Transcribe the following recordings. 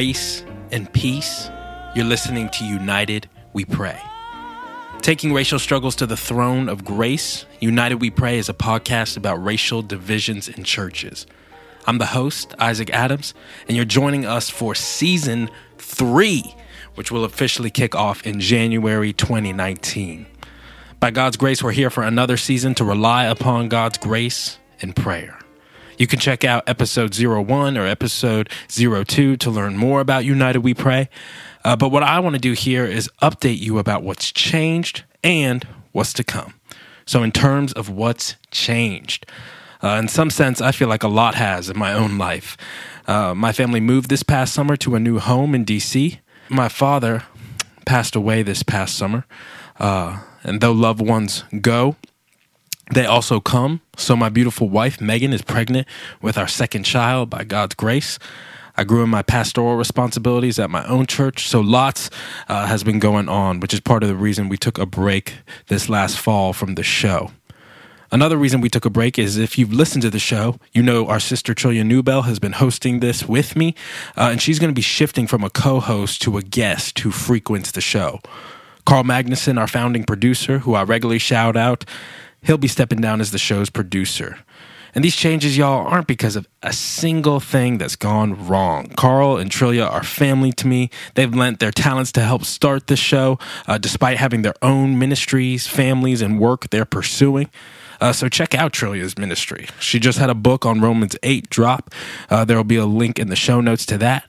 grace and peace. You're listening to United We Pray. Taking racial struggles to the throne of grace, United We Pray is a podcast about racial divisions in churches. I'm the host, Isaac Adams, and you're joining us for season three, which will officially kick off in January 2019. By God's grace, we're here for another season to rely upon God's grace and prayer. You can check out episode 01 or episode 02 to learn more about United We Pray. Uh, but what I want to do here is update you about what's changed and what's to come. So, in terms of what's changed, uh, in some sense, I feel like a lot has in my own life. Uh, my family moved this past summer to a new home in DC. My father passed away this past summer. Uh, and though loved ones go, they also come. So, my beautiful wife, Megan, is pregnant with our second child by God's grace. I grew in my pastoral responsibilities at my own church, so lots uh, has been going on, which is part of the reason we took a break this last fall from the show. Another reason we took a break is if you've listened to the show, you know our sister Trillia Newbell has been hosting this with me, uh, and she's going to be shifting from a co host to a guest who frequents the show. Karl Magnuson, our founding producer, who I regularly shout out, he'll be stepping down as the show's producer. And these changes, y'all, aren't because of a single thing that's gone wrong. Karl and Trillia are family to me. They've lent their talents to help start the show, uh, despite having their own ministries, families, and work they're pursuing. Uh, so check out Trillia's ministry. She just had a book on Romans 8 drop. Uh, there will be a link in the show notes to that.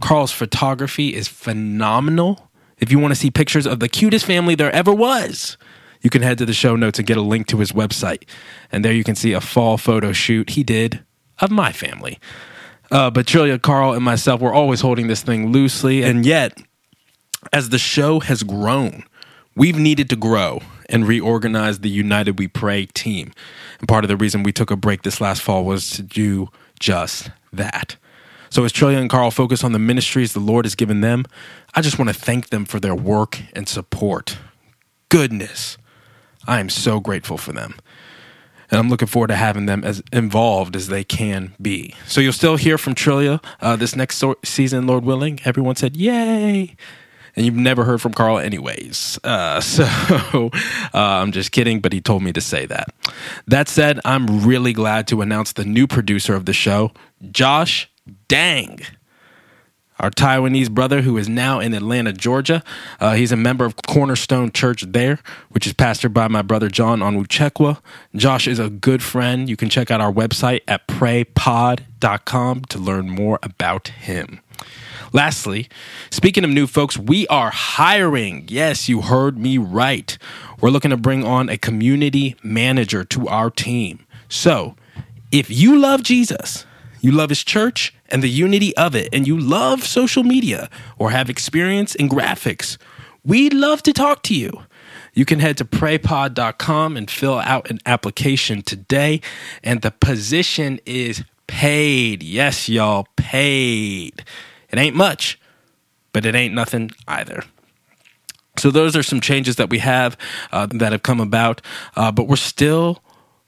Karl's photography is phenomenal. If you want to see pictures of the cutest family there ever was, you can head to the show notes and get a link to his website. And there you can see a fall photo shoot he did of my family. Uh, but Trillia, Karl, and myself, we're always holding this thing loosely. And yet, as the show has grown, we've needed to grow and reorganize the United We Pray team. And part of the reason we took a break this last fall was to do just that. So, as Trillia and Karl focus on the ministries the Lord has given them, I just want to thank them for their work and support. Goodness, I am so grateful for them. And I'm looking forward to having them as involved as they can be. So you'll still hear from Trillia uh, this next so- season, Lord willing. Everyone said, Yay! And you've never heard from Karl, anyways. Uh, so uh, I'm just kidding, but he told me to say that. That said, I'm really glad to announce the new producer of the show, Josh Deng our Taiwanese brother who is now in Atlanta, Georgia. Uh, he's a member of Cornerstone Church there, which is pastored by my brother John Onwuchekwa. Josh is a good friend. You can check out our website at praypod.com to learn more about him. Lastly, speaking of new folks, we are hiring. Yes, you heard me right. We're looking to bring on a community manager to our team. So, if you love Jesus, you love his church and the unity of it, and you love social media or have experience in graphics, we'd love to talk to you. You can head to praypod.com and fill out an application today, and the position is paid. Yes, y'all, paid. It ain't much, but it ain't nothing either. So, those are some changes that we have uh, that have come about, uh, but we're still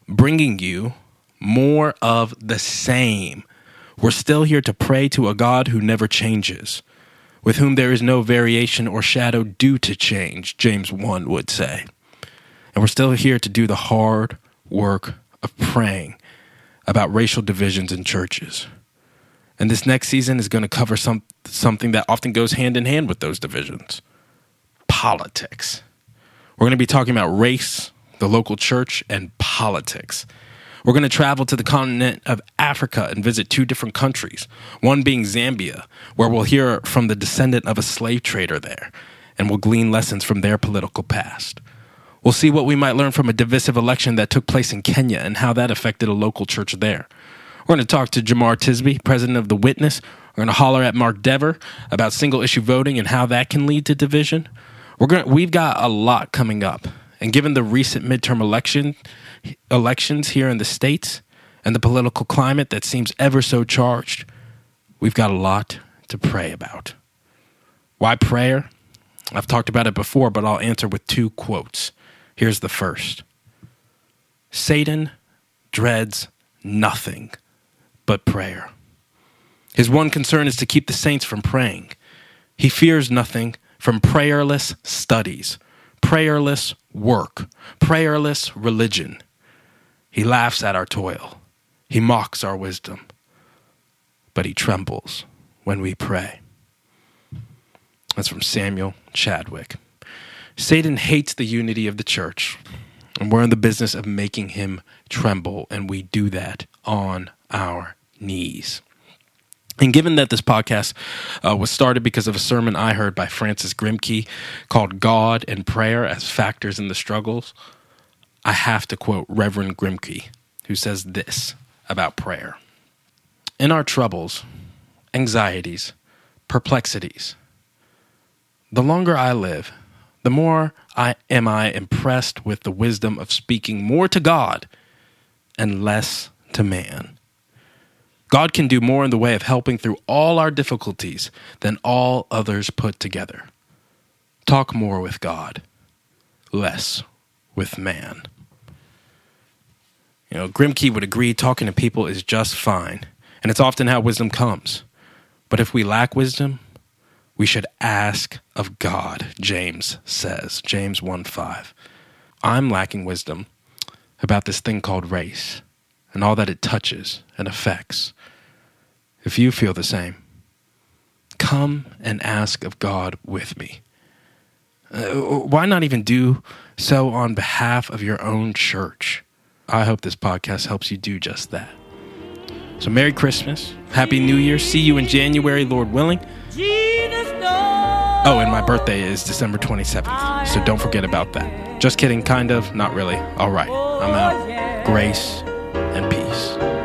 bringing you more of the same. We're still here to pray to a God who never changes, with whom there is no variation or shadow due to change, James 1 would say. And we're still here to do the hard work of praying about racial divisions in churches. And this next season is going to cover some, something that often goes hand in hand with those divisions politics. We're going to be talking about race, the local church, and politics. We're going to travel to the continent of Africa and visit two different countries, one being Zambia, where we'll hear from the descendant of a slave trader there, and we'll glean lessons from their political past. We'll see what we might learn from a divisive election that took place in Kenya and how that affected a local church there. We're going to talk to Jemar Tisby, president of The Witness. We're going to holler at Mark Dever about single issue voting and how that can lead to division. We're going to, we've got a lot coming up. And given the recent midterm election elections here in the states and the political climate that seems ever so charged, we've got a lot to pray about. Why prayer? I've talked about it before, but I'll answer with two quotes. Here's the first Satan dreads nothing but prayer. His one concern is to keep the saints from praying. He fears nothing from prayerless studies, prayerless work, prayerless religion. He laughs at our toil. He mocks our wisdom. But he trembles when we pray. That's from Samuel Chadwick. Satan hates the unity of the church, and we're in the business of making him tremble, and we do that on our knees. And given that this podcast uh, was started because of a sermon I heard by Francis Grimke called God and Prayer as Factors in the Struggles, I have to quote Reverend Grimke, who says this about prayer In our troubles, anxieties, perplexities, the longer I live, the more I am I impressed with the wisdom of speaking more to God and less to man. God can do more in the way of helping through all our difficulties than all others put together. Talk more with God, less with man. You know, Grimke would agree talking to people is just fine, and it's often how wisdom comes. But if we lack wisdom, we should ask of God, James says, James 1 5. I'm lacking wisdom about this thing called race and all that it touches and affects. If you feel the same, come and ask of God with me. Uh, why not even do so on behalf of your own church? I hope this podcast helps you do just that. So, Merry Christmas, Happy New Year. See you in January, Lord willing. Oh, and my birthday is December 27th, so don't forget about that. Just kidding, kind of, not really. All right, I'm out. Grace and peace.